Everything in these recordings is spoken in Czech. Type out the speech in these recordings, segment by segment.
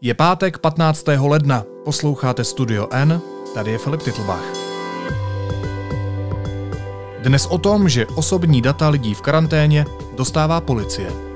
Je pátek 15. ledna, posloucháte Studio N, tady je Filip Titlbach. Dnes o tom, že osobní data lidí v karanténě dostává policie.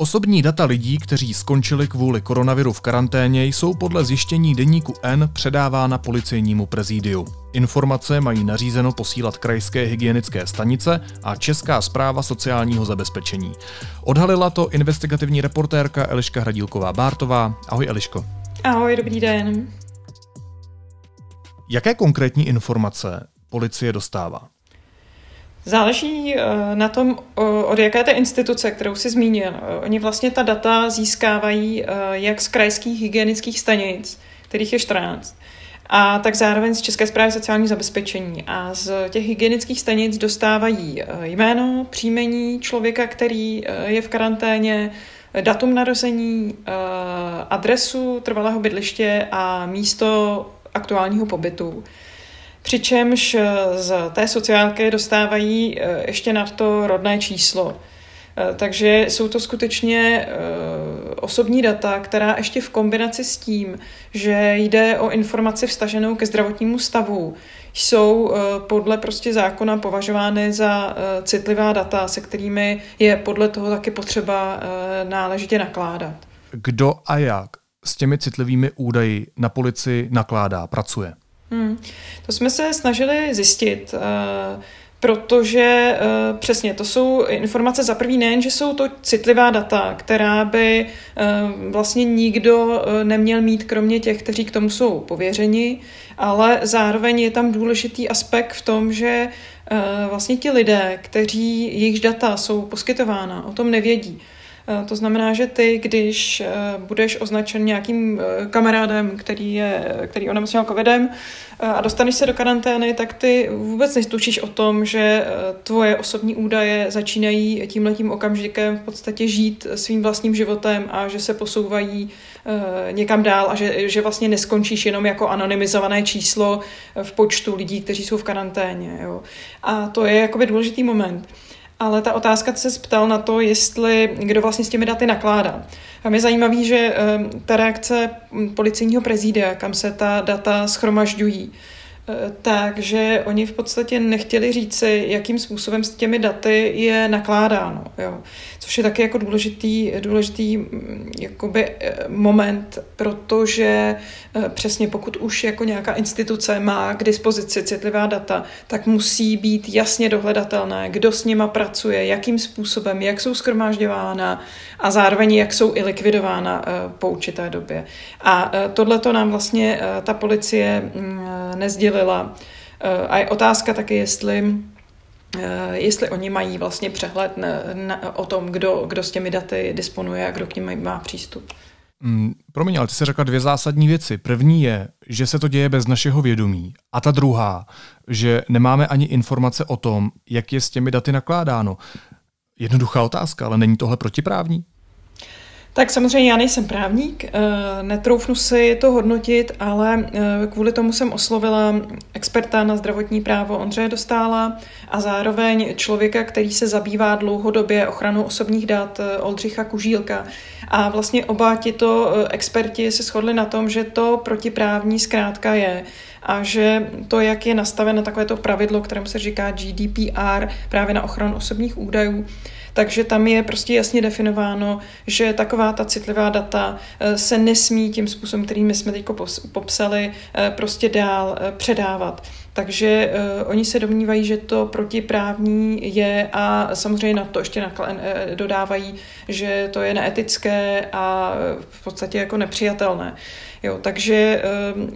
Osobní data lidí, kteří skončili kvůli koronaviru v karanténě, jsou podle zjištění deníku N předávána policejnímu prezídiu. Informace mají nařízeno posílat krajské hygienické stanice a Česká zpráva sociálního zabezpečení. Odhalila to investigativní reportérka Eliška Hradílková-Bártová. Ahoj Eliško. Ahoj, dobrý den. Jaké konkrétní informace policie dostává? Záleží eh, na tom, od jaké té instituce, kterou si zmínil. Eh, oni vlastně ta data získávají eh, jak z krajských hygienických stanic, kterých je 14, a tak zároveň z České zprávy sociální zabezpečení. A z těch hygienických stanic dostávají jméno, příjmení člověka, který je v karanténě, datum narození, adresu trvalého bydliště a místo aktuálního pobytu. Přičemž eh, z té sociálky dostávají eh, ještě na to rodné číslo. Eh, takže jsou to skutečně osobní data, která ještě v kombinaci s tím, že jde o informaci vstaženou ke zdravotnímu stavu, jsou podle prostě zákona považovány za citlivá data, se kterými je podle toho taky potřeba náležitě nakládat. Kdo a jak s těmi citlivými údaji na policii nakládá, pracuje? Hmm. To jsme se snažili zjistit, uh, protože uh, přesně to jsou informace za prvý nejen, že jsou to citlivá data, která by uh, vlastně nikdo neměl mít, kromě těch, kteří k tomu jsou pověřeni, ale zároveň je tam důležitý aspekt v tom, že vlastně ti lidé, kteří jejichž data jsou poskytována, o tom nevědí. Eh, to znamená, že ty, když eh, budeš označen nějakým eh, kamarádem, který, je, který onemocněl covidem a dostaneš se do karantény, tak ty vůbec nestučíš o tom, že tvoje osobní údaje začínají tímhletím okamžikem v podstatě žít svým vlastním životem a že se posouvají někam dál a že, že vlastně neskončíš jenom jako anonymizované číslo v počtu lidí, kteří jsou v karanténě. Jo. A to je jakoby důležitý moment. Ale ta otázka se ptal na to, jestli kdo vlastně s těmi daty nakládá. A mě zajímavý, že ehm, ta reakce policejního prezídia, kam se ta data schromažďují, Eh, takže oni v podstatě nechtěli říci, jakým způsobem s těmi daty je nakládáno. Jo. Což je taky jako důležitý, důležitý mm, jakoby eh, moment, protože eh, přesně pokud už jako nějaká instituce má k dispozici citlivá data, tak musí být jasně dohledatelné, kdo s nima pracuje, jakým způsobem, jak jsou schromážďována a zároveň jak jsou i likvidována po určité době. A tohle to nám vlastně ta policie mm, nezdělila sdělila. Eh, a je otázka taky, jestli eh, jestli oni mají vlastně přehled na, na, o tom, kdo, kdo s těmi daty disponuje a kdo k nim má přístup. Mm, promiň, ale ty jsi řekla dvě zásadní věci. První je, že se to děje bez našeho vědomí. A ta druhá, že nemáme ani informace o tom, jak je s těmi daty nakládáno. Jednoduchá otázka, ale není tohle protiprávní? Tak samozřejmě já nejsem právník, eh, netroufnu si to hodnotit, ale eh, kvůli tomu jsem oslovila experta na zdravotní právo Ondřeje Dostála a zároveň člověka, který se zabývá dlouhodobě ochranou osobních dat eh, Oldřicha Kužílka. A vlastně oba tito experti se shodli na tom, že to protiprávní zkrátka je a že to, jak je nastaveno takovéto pravidlo, kterému se říká GDPR, právě na ochranu osobních údajů, takže tam je prostě jasně definováno, že taková ta citlivá data eh, se nesmí tím způsobem, kterými jsme teď popsali, eh, prostě dál eh, předávat. Takže uh, oni se domnívají, že to protiprávní je a samozřejmě na to ještě nakl- dodávají, že to je neetické a v podstatě jako nepřijatelné. Jo, takže uh,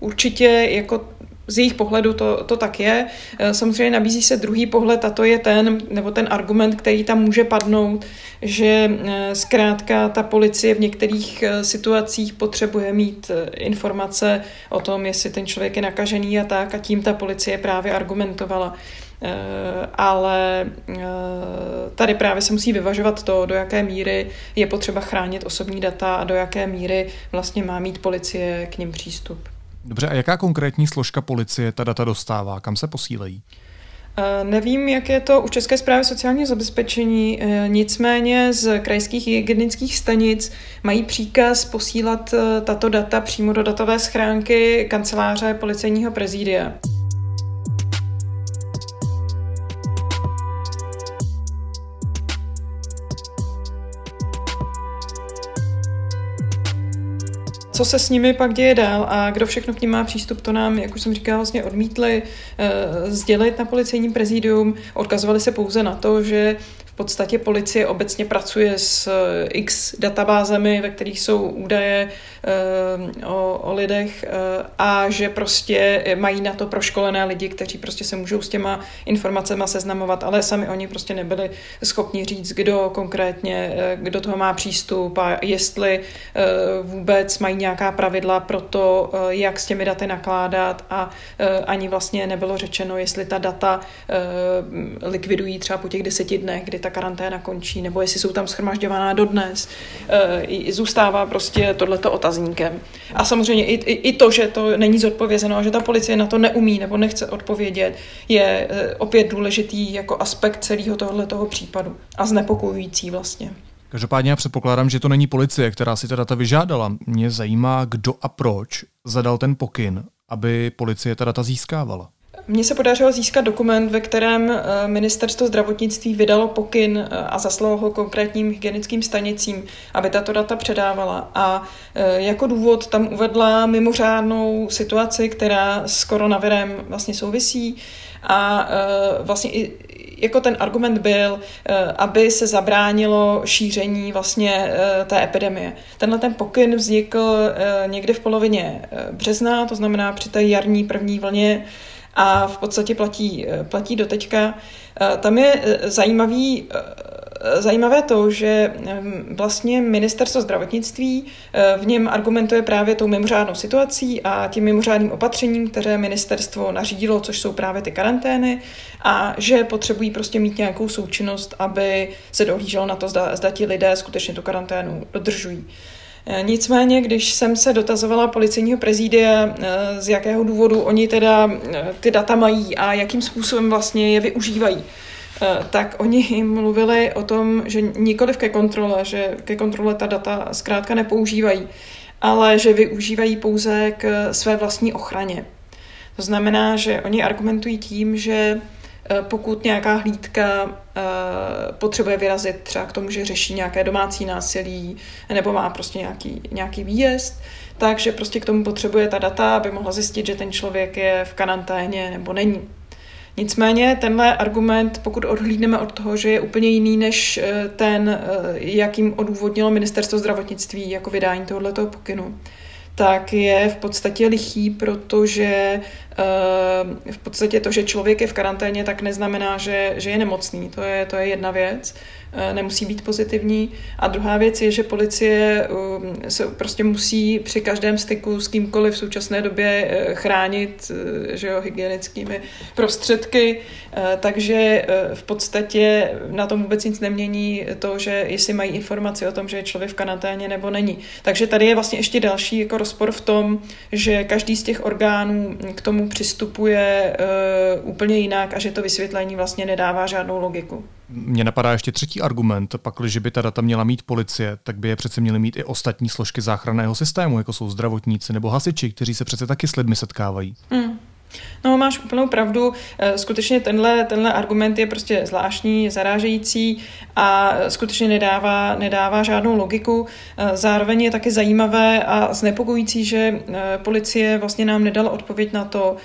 určitě jako z jejich pohledu to, to tak je. Eh, samozřejmě nabízí se druhý pohled a to je ten, nebo ten argument, který tam může padnout, že eh, zkrátka ta policie v některých eh, situacích potřebuje mít informace o tom, jestli ten člověk je nakažený a tak a tím ta policie právě argumentovala. Ale tady právě se musí vyvažovat to, do jaké míry je potřeba chránit osobní data a do jaké míry vlastně má mít policie k ním přístup. Dobře, a jaká konkrétní složka policie ta data dostává? Kam se posílejí? Nevím, jak je to u České zprávy sociálního zabezpečení, nicméně z krajských hygienických stanic mají příkaz posílat tato data přímo do datové schránky kanceláře policejního prezídia. Co se s nimi pak děje dál a kdo všechno k ním má přístup, to nám, jak už jsem říkala, vlastně odmítli uh, sdělit na policejním prezidium. Odkazovali se pouze na to, že podstatě policie obecně pracuje s eh, x databázemi, ve kterých jsou údaje eh, o, o lidech eh, a že prostě mají na to proškolené lidi, kteří prostě se můžou s těma informacemi seznamovat, ale sami oni prostě nebyli schopni říct, kdo konkrétně, kdo toho má přístup a jestli vůbec mají nějaká pravidla pro to, jak s těmi daty nakládat a ani vlastně nebylo řečeno, jestli ta data likvidují třeba po těch deseti dnech, kdy ta karanténa končí, nebo jestli jsou tam schromažďovaná dodnes. Zůstává prostě tohleto otazníkem. A samozřejmě i, i, i to, že to není zodpovězeno a že ta policie na to neumí nebo nechce odpovědět, je e, opět důležitý jako aspekt celého tohoto případu a znepokojující vlastně. Každopádně já předpokládám, že to není policie, která si ta data vyžádala. Mě zajímá, kdo a proč zadal ten pokyn, aby policie ta data získávala. Mně se podařilo získat dokument, ve kterém eh, ministerstvo zdravotnictví vydalo pokyn eh, a zaslalo ho konkrétním hygienickým stanicím, aby tato data předávala. A eh, jako důvod tam uvedla mimořádnou situaci, která s koronavirem vlastně souvisí. A vlastně i jako ten argument byl, aby se zabránilo šíření vlastně té epidemie. Tenhle ten pokyn vznikl někdy v polovině března, to znamená při té jarní první vlně a v podstatě platí, eh, platí do teďka. Eh, tam je eh, zajímavý, zajímavé to, že vlastně ministerstvo zdravotnictví v něm argumentuje právě tou mimořádnou situací a tím mimořádným opatřením, které ministerstvo nařídilo, což jsou právě ty karantény a že potřebují prostě mít nějakou součinnost, aby se dohlíželo na to, zda, zda ti lidé skutečně tu karanténu dodržují. Eh, nicméně, když jsem se dotazovala policejního prezídia, eh, z jakého důvodu oni teda eh, ty data mají a jakým způsobem vlastně je využívají, tak oni mluvili o tom, že nikoliv ke kontrole, že ke kontrole ta data zkrátka nepoužívají, ale že využívají pouze k své vlastní ochraně. To znamená, že oni argumentují tím, že pokud nějaká hlídka eh, potřebuje vyrazit třeba k tomu, že řeší nějaké domácí násilí nebo má prostě nějaký, nějaký výjezd, takže prostě k tomu potřebuje ta data, aby mohla zjistit, že ten člověk je v karanténě nebo není. Nicméně tenhle argument, pokud odhlídneme od toho, že je úplně jiný než eh, ten, jakým odůvodnilo ministerstvo zdravotnictví jako vydání tohoto pokynu, tak je v podstatě lichý, protože v podstatě to, že člověk je v karanténě, tak neznamená, že, že je nemocný. To je, to je jedna věc. Eh, nemusí být pozitivní. A druhá věc je, že policie um, se prostě musí při každém styku s kýmkoliv v současné době eh, chránit eh, že jo, hygienickými prostředky, takže v podstatě na tom vůbec nic nemění to, že jestli mají informaci o tom, že je člověk v karanténě nebo není. Takže tady je vlastně ještě další jako rozpor v tom, že každý z těch orgánů k tomu přistupuje úplně jinak a že to vysvětlení vlastně nedává žádnou logiku. Mně napadá ještě třetí argument. Pak, když by ta data měla mít policie, tak by je přece měly mít i ostatní složky záchranného systému, jako jsou zdravotníci nebo hasiči, kteří se přece taky s lidmi setkávají. Mm. No, máš úplnou pravdu. Eh, skutečně tenhle, tenhle argument je prostě zvláštní, zarážející a skutečně nedává, nedává žádnou logiku. Eh, zároveň je taky zajímavé a znepokojící, že eh, policie vlastně nám nedala odpověď na to,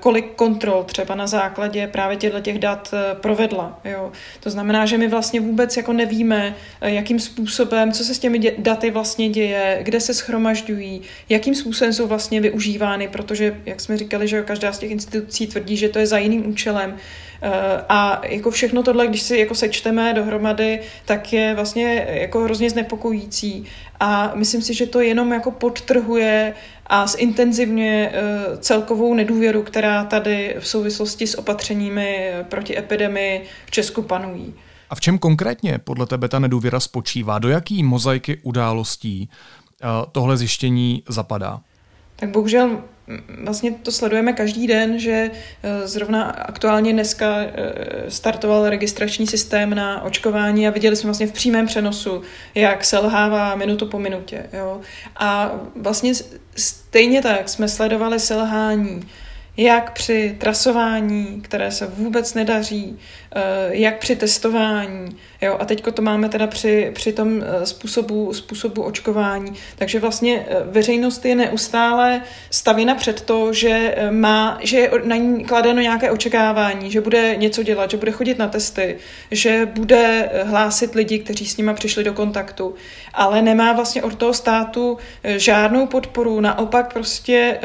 kolik kontrol třeba na základě právě těchto těch dat provedla. Jo. To znamená, že my vlastně vůbec jako nevíme, jakým způsobem, co se s těmi daty vlastně děje, kde se schromažďují, jakým způsobem jsou vlastně využívány, protože, jak jsme říkali, že každá z těch institucí tvrdí, že to je za jiným účelem. Eh, a jako všechno tohle, když si jako sečteme dohromady, tak je vlastně jako hrozně znepokojící. A myslím si, že to jenom jako podtrhuje a zintenzivňuje eh, celkovou nedůvěru, která tady v souvislosti s opatřeními proti epidemii v Česku panují. A v čem konkrétně podle tebe ta nedůvěra spočívá? Do jaký mozaiky událostí eh, tohle zjištění zapadá? Tak bohužel vlastně to sledujeme každý den, že zrovna aktuálně dneska startoval registrační systém na očkování a viděli jsme vlastně v přímém přenosu, jak selhává minutu po minutě. Jo? A vlastně stejně tak jsme sledovali selhání jak při trasování, které se vůbec nedaří, eh, jak při testování. Jo? A teď to máme teda při, při tom eh, způsobu, způsobu očkování. Takže vlastně eh, veřejnost je neustále stavěna před to, že, má, že je na ní kladeno nějaké očekávání, že bude něco dělat, že bude chodit na testy, že bude hlásit lidi, kteří s nima přišli do kontaktu, ale nemá vlastně od toho státu žádnou podporu, naopak prostě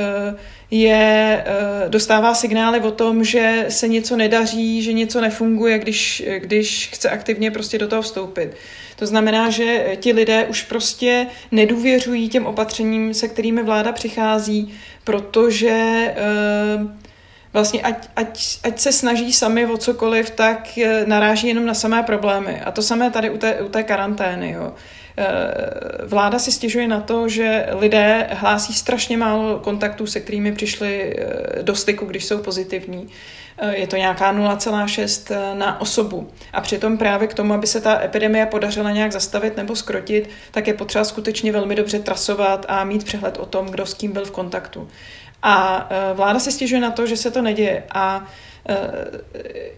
je, eh, dostává signály o tom, že se něco nedaří, že něco nefunguje, když, když chce aktivně prostě do toho vstoupit. To znamená, že ti lidé už prostě nedůvěřují těm opatřením, se kterými vláda přichází, protože eh, vlastně ať, ať, ať se snaží sami o cokoliv, tak eh, naráží jenom na samé problémy. A to samé tady u té, u té karantény. Jo. Eh, vláda si stěžuje na to, že lidé hlásí strašně málo kontaktů, se kterými přišli eh, do styku, když jsou pozitivní. Eh, je to nějaká 0,6 na osobu. A přitom právě k tomu, aby se ta epidemie podařila nějak zastavit nebo skrotit, tak je potřeba skutečně velmi dobře trasovat a mít přehled o tom, kdo s kým byl v kontaktu. A vláda se stěžuje na to, že se to neděje. A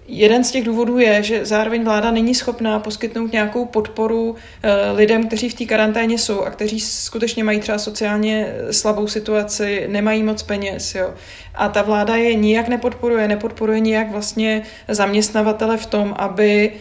jeden z těch důvodů je, že zároveň vláda není schopná poskytnout nějakou podporu eh, lidem, kteří v té karanténě jsou a kteří skutečně mají třeba sociálně slabou situaci, nemají moc peněz. Jo. A ta vláda je nijak nepodporuje, nepodporuje nijak vlastně zaměstnavatele v tom, aby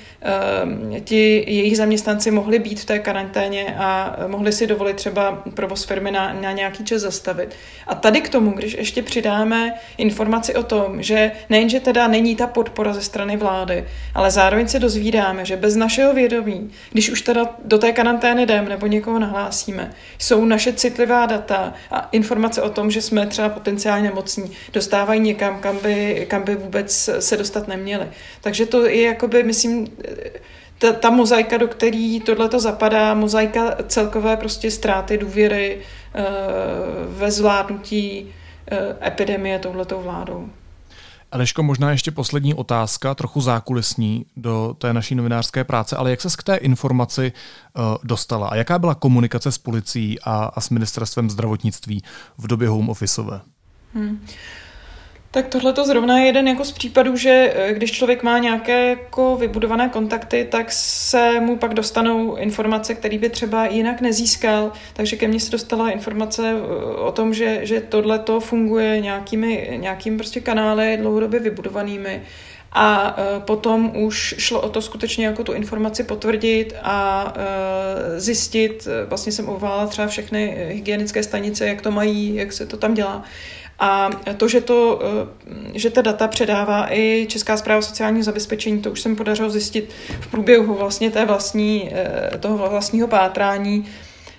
um, ti jejich zaměstnanci mohli být v té karanténě a mohli si dovolit třeba provoz firmy na, na nějaký čas zastavit. A tady k tomu, když ještě přidáme informaci o tom, že nejenže teda není ta podpora ze strany vlády, ale zároveň se dozvídáme, že bez našeho vědomí, když už teda do té karantény jdeme nebo někoho nahlásíme, jsou naše citlivá data a informace o tom, že jsme třeba potenciálně nemocní, dostávají někam, kam by, kam by vůbec se dostat neměli. Takže to je jakoby, myslím, ta, ta mozaika, do který tohle to zapadá, mozaika celkové prostě ztráty důvěry uh, ve zvládnutí uh, epidemie touhletou vládou. Aleško, možná ještě poslední otázka, trochu zákulisní do té naší novinářské práce, ale jak se k té informaci uh, dostala a jaká byla komunikace s policií a, a s ministerstvem zdravotnictví v době home officeové? Hmm. Tak tohle to zrovna je jeden jako z případů, že eh, když člověk má nějaké jako vybudované kontakty, tak se mu pak dostanou informace, které by třeba jinak nezískal. Takže ke mně se dostala informace eh, o tom, že, že tohle to funguje nějakými, nějakými prostě kanály dlouhodobě vybudovanými. A eh, potom už šlo o to skutečně jako tu informaci potvrdit a zjistit, vlastně jsem uvála třeba všechny hygienické stanice, jak to mají, jak se to tam dělá. A to, že, to, eh, že ta data předává i Česká zpráva sociálního zabezpečení, to už jsem podařilo zjistit v průběhu vlastně té vlastní, eh, toho vlastního pátrání,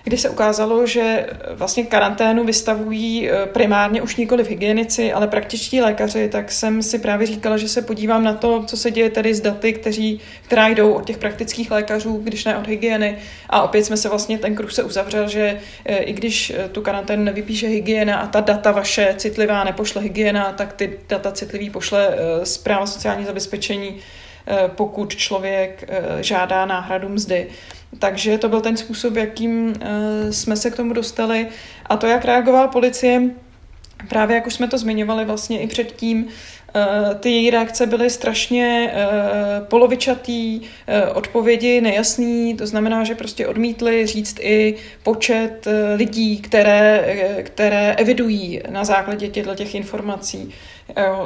kdy se ukázalo, že vlastně karanténu vystavují eh, primárně už nikoli v hygienici, ale praktičtí lékaři, tak jsem si právě říkala, že se podívám na to, co se děje tady s daty, kteří, která jdou od těch praktických lékařů, když ne od hygieny. A opět jsme se vlastně, ten kruh se uzavřel, že eh, i když eh, tu karanténu nevypíše hygiena a ta data vaše citlivá nepošle hygiena, tak ty data citlivý pošle zpráva sociální zabezpečení pokud člověk žádá náhradu mzdy. Takže to byl ten způsob, jakým uh, jsme se k tomu dostali. A to, jak reagovala policie, právě jak už jsme to zmiňovali vlastně i předtím, eh, ty její reakce byly strašně eh, polovičatý, odpovědi nejasný, to znamená, že prostě odmítli říct i počet lidí, které, které evidují na základě těchto těch informací.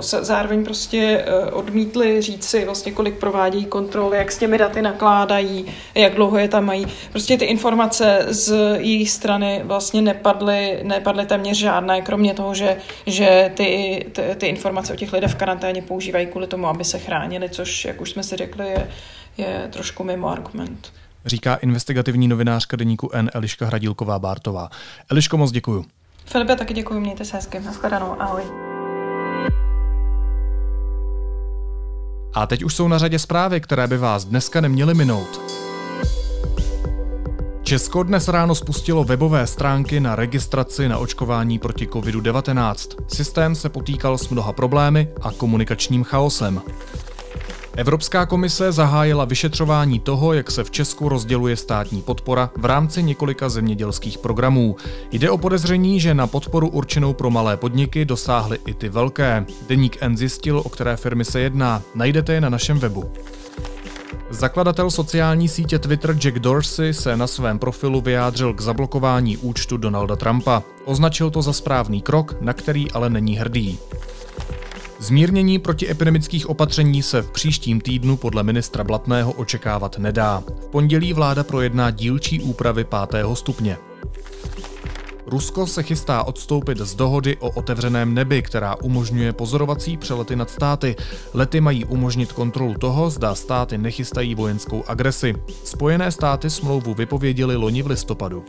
Zároveň prostě eh, odmítli říct si vlastně, kolik provádějí kontroly, jak s těmi daty nakládají, jak dlouho je tam mají. Prostě ty informace z jejich strany vlastně nepadly, nepadly téměř žádné, kromě toho, že, že ty, ty, ty informace o těch lidech karanténě používají kvůli tomu, aby se chránili, což, jak už jsme si řekli, je, je trošku mimo argument. Říká investigativní novinářka deníku N. Eliška Hradílková-Bártová. Eliško, moc děkuju. Filipe, taky děkuji, mějte se hezky. Naschledanou, ahoj. A teď už jsou na řadě zprávy, které by vás dneska neměly minout. Česko dnes ráno spustilo webové stránky na registraci na očkování proti COVID-19. Systém se potýkal s mnoha problémy a komunikačním chaosem. Evropská komise zahájila vyšetřování toho, jak se v Česku rozděluje státní podpora v rámci několika zemědělských programů. Jde o podezření, že na podporu určenou pro malé podniky dosáhly i ty velké. Deník N zjistil, o které firmy se jedná. Najdete je na našem webu. Zakladatel sociální sítě Twitter Jack Dorsey se na svém profilu vyjádřil k zablokování účtu Donalda Trumpa. Označil to za správný krok, na který ale není hrdý. Zmírnění protiepidemických opatření se v příštím týdnu podle ministra Blatného očekávat nedá. V pondělí vláda projedná dílčí úpravy pátého stupně. Rusko se chystá odstoupit z dohody o otevřeném nebi, která umožňuje pozorovací přelety nad státy. Lety mají umožnit kontrolu toho, zda státy nechystají vojenskou agresi. Spojené státy smlouvu vypověděly loni v listopadu.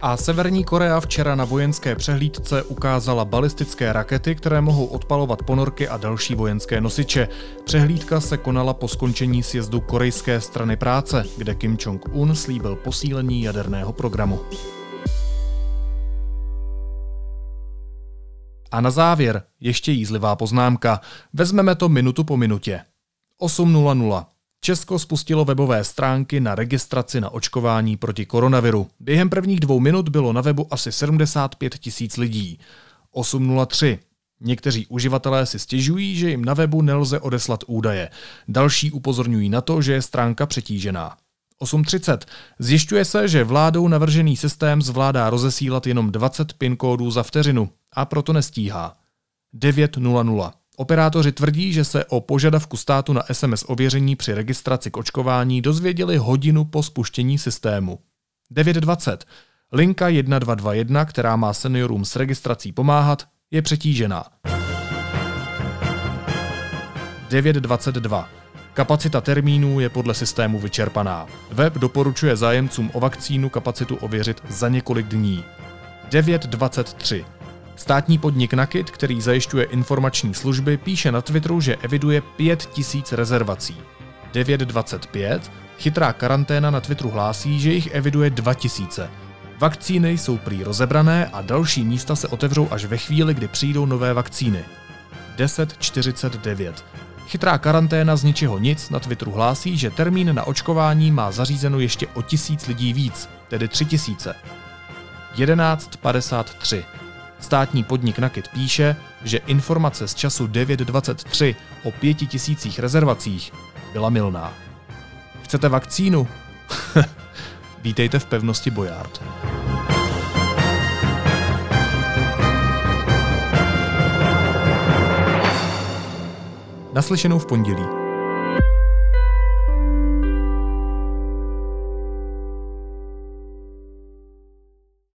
A Severní Korea včera na vojenské přehlídce ukázala balistické rakety, které mohou odpalovat ponorky a další vojenské nosiče. Přehlídka se konala po skončení sjezdu korejské strany práce, kde Kim Jong-un slíbil posílení jaderného programu. A na závěr ještě jízlivá poznámka. Vezmeme to minutu po minutě. 8.00. Česko spustilo webové stránky na registraci na očkování proti koronaviru. Během prvních dvou minut bylo na webu asi 75 tisíc lidí. 8.03. Někteří uživatelé si stěžují, že jim na webu nelze odeslat údaje. Další upozorňují na to, že je stránka přetížená. 8.30. Zjišťuje se, že vládou navržený systém zvládá rozesílat jenom 20 PIN kódů za vteřinu a proto nestíhá. 9.00. Operátoři tvrdí, že se o požadavku státu na SMS ověření při registraci k očkování dozvěděli hodinu po spuštění systému. 9.20. Linka 1221, která má seniorům s registrací pomáhat, je přetížená. 9.22. Kapacita termínů je podle systému vyčerpaná. Web doporučuje zájemcům o vakcínu kapacitu ověřit za několik dní. 9.23. Státní podnik Nakit, který zajišťuje informační služby, píše na Twitteru, že eviduje 5000 rezervací. 9.25. Chytrá karanténa na Twitteru hlásí, že jich eviduje 2000. Vakcíny jsou prý rozebrané a další místa se otevřou až ve chvíli, kdy přijdou nové vakcíny. 10.49. Chytrá karanténa z ničeho nic na Twitteru hlásí, že termín na očkování má zařízeno ještě o tisíc lidí víc, tedy 3000. 11.53. Státní podnik Nakit píše, že informace z času 9.23 o pěti tisících rezervacích byla milná. Chcete vakcínu? Vítejte v pevnosti Bojard. Naslyšenou v pondělí.